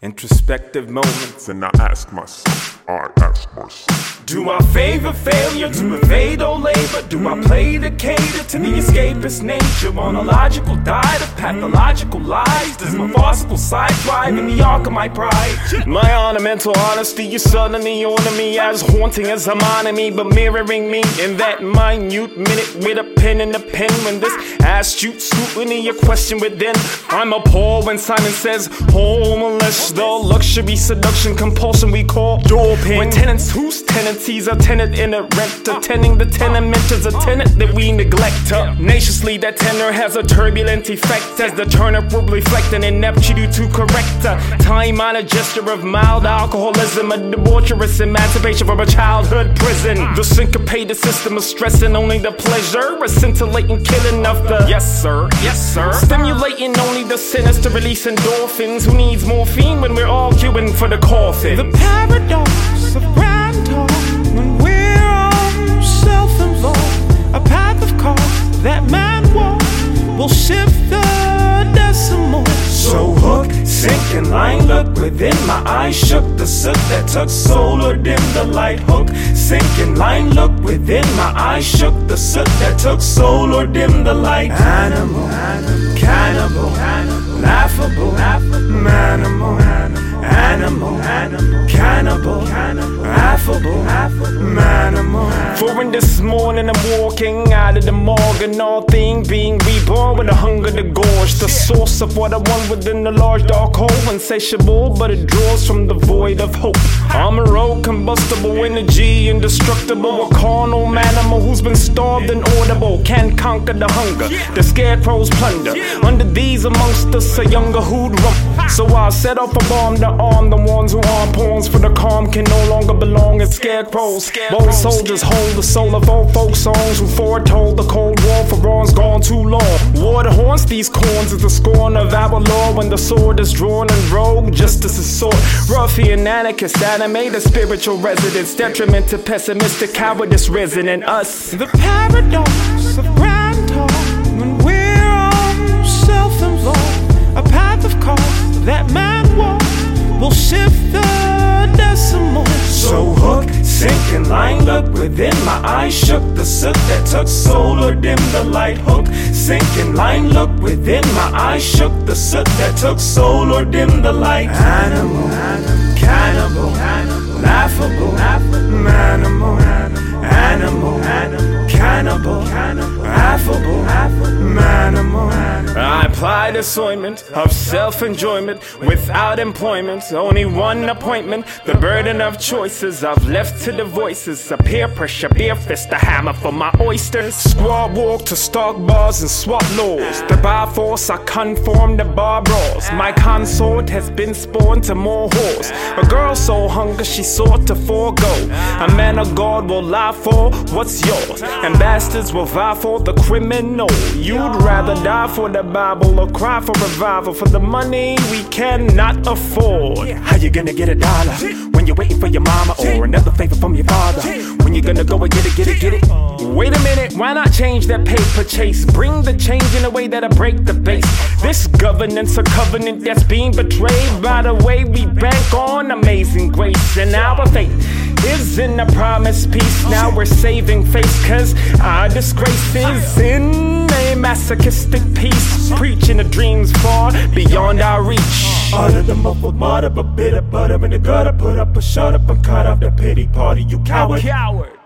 Introspective moments. And I ask myself, I ask myself. Do I favor failure to evade or labor? Do I play to cater to the escapist nature? On a logical diet of pathological lies? Does my farcical side thrive in the arc of my pride? My ornamental honesty is suddenly on to me as haunting as a harmony, but mirroring me in that minute minute with a pen and a pen. When this astute scrutiny, a question within, I'm appalled when Simon says, homeless, the luxury, seduction, compulsion we call door pin. When tenants whose tenancies are tenant in a rent, attending the tenement is a tenant that we neglect. Tenaciously, that tenor has a turbulent effect as the turnip will reflect an ineptitude to correct a time on a gesture of mild alcoholism, a debaucherous emancipation from a childhood prison. The syncopated system of stressing only the pleasure, a scintillating killing of the yes sir, yes sir, stimulating only the sinners to release endorphins. Who needs morphine when we're all queuing for the coffin? The paradox within my eyes shook the soot that took solar dim the light hook, sink and line look within my eyes shook the soot that took solar dim the light. Animal, cannibal, laughable, manimal, this morning I'm walking out of the morgue and all thing being reborn with a hunger to gorge. The source of what I want within the large dark hole, insatiable, but it draws from the void of hope. I'm a rogue, combustible energy, indestructible, a carnal manimal who's been starved and audible, can conquer the hunger. The scarecrows plunder. Under these amongst us, a younger hoodlum. So I set off a bomb to arm the ones who arm pawns for the calm can no longer belong as scarecrows. Bold soldiers hold the soul of old folk songs who foretold the cold war for wrongs gone too long. War Water haunts these corns is the scorn of our law when the sword is drawn and rogue. Justice is sought. Ruffian anarchist animate the spiritual residents, detriment to pessimistic cowardice resonant us. The paradox of within my eyes shook the soot that took solar dim the light hook, sink and line look within my eyes shook the soot that took solar dim the light. Animal, cannibal, laughable, manimal, Applied this of self enjoyment without employment. Only one appointment. The burden of choices I've left to the voices. A peer pressure, beer fist, a hammer for my oysters. Squad walk to stock bars and swap laws. The by force, I conform to bar brawls. My consort has been spawned to more whores. A girl so hunger she sought to forego. A man of God will lie for what's yours. And bastards will vie for the criminal. You'd rather die for the Bible or cry for revival for the money we cannot afford. How you gonna get a dollar when you're waiting for your mama or another favor from your father? When you gonna go and get it, get it, get it? Wait a minute, why not change that paper chase? Bring the change in a way that'll break the base. This governance a covenant that's being betrayed by the way we bank on amazing grace and our faith is in the promised peace. Now we're saving face, cause our disgrace is in a masochistic peace. Preaching the dreams far beyond our reach. Uh. Under the muffled mud of a bit of butter in the gutter, put up a shut up and cut off the pity party, you coward. Coward.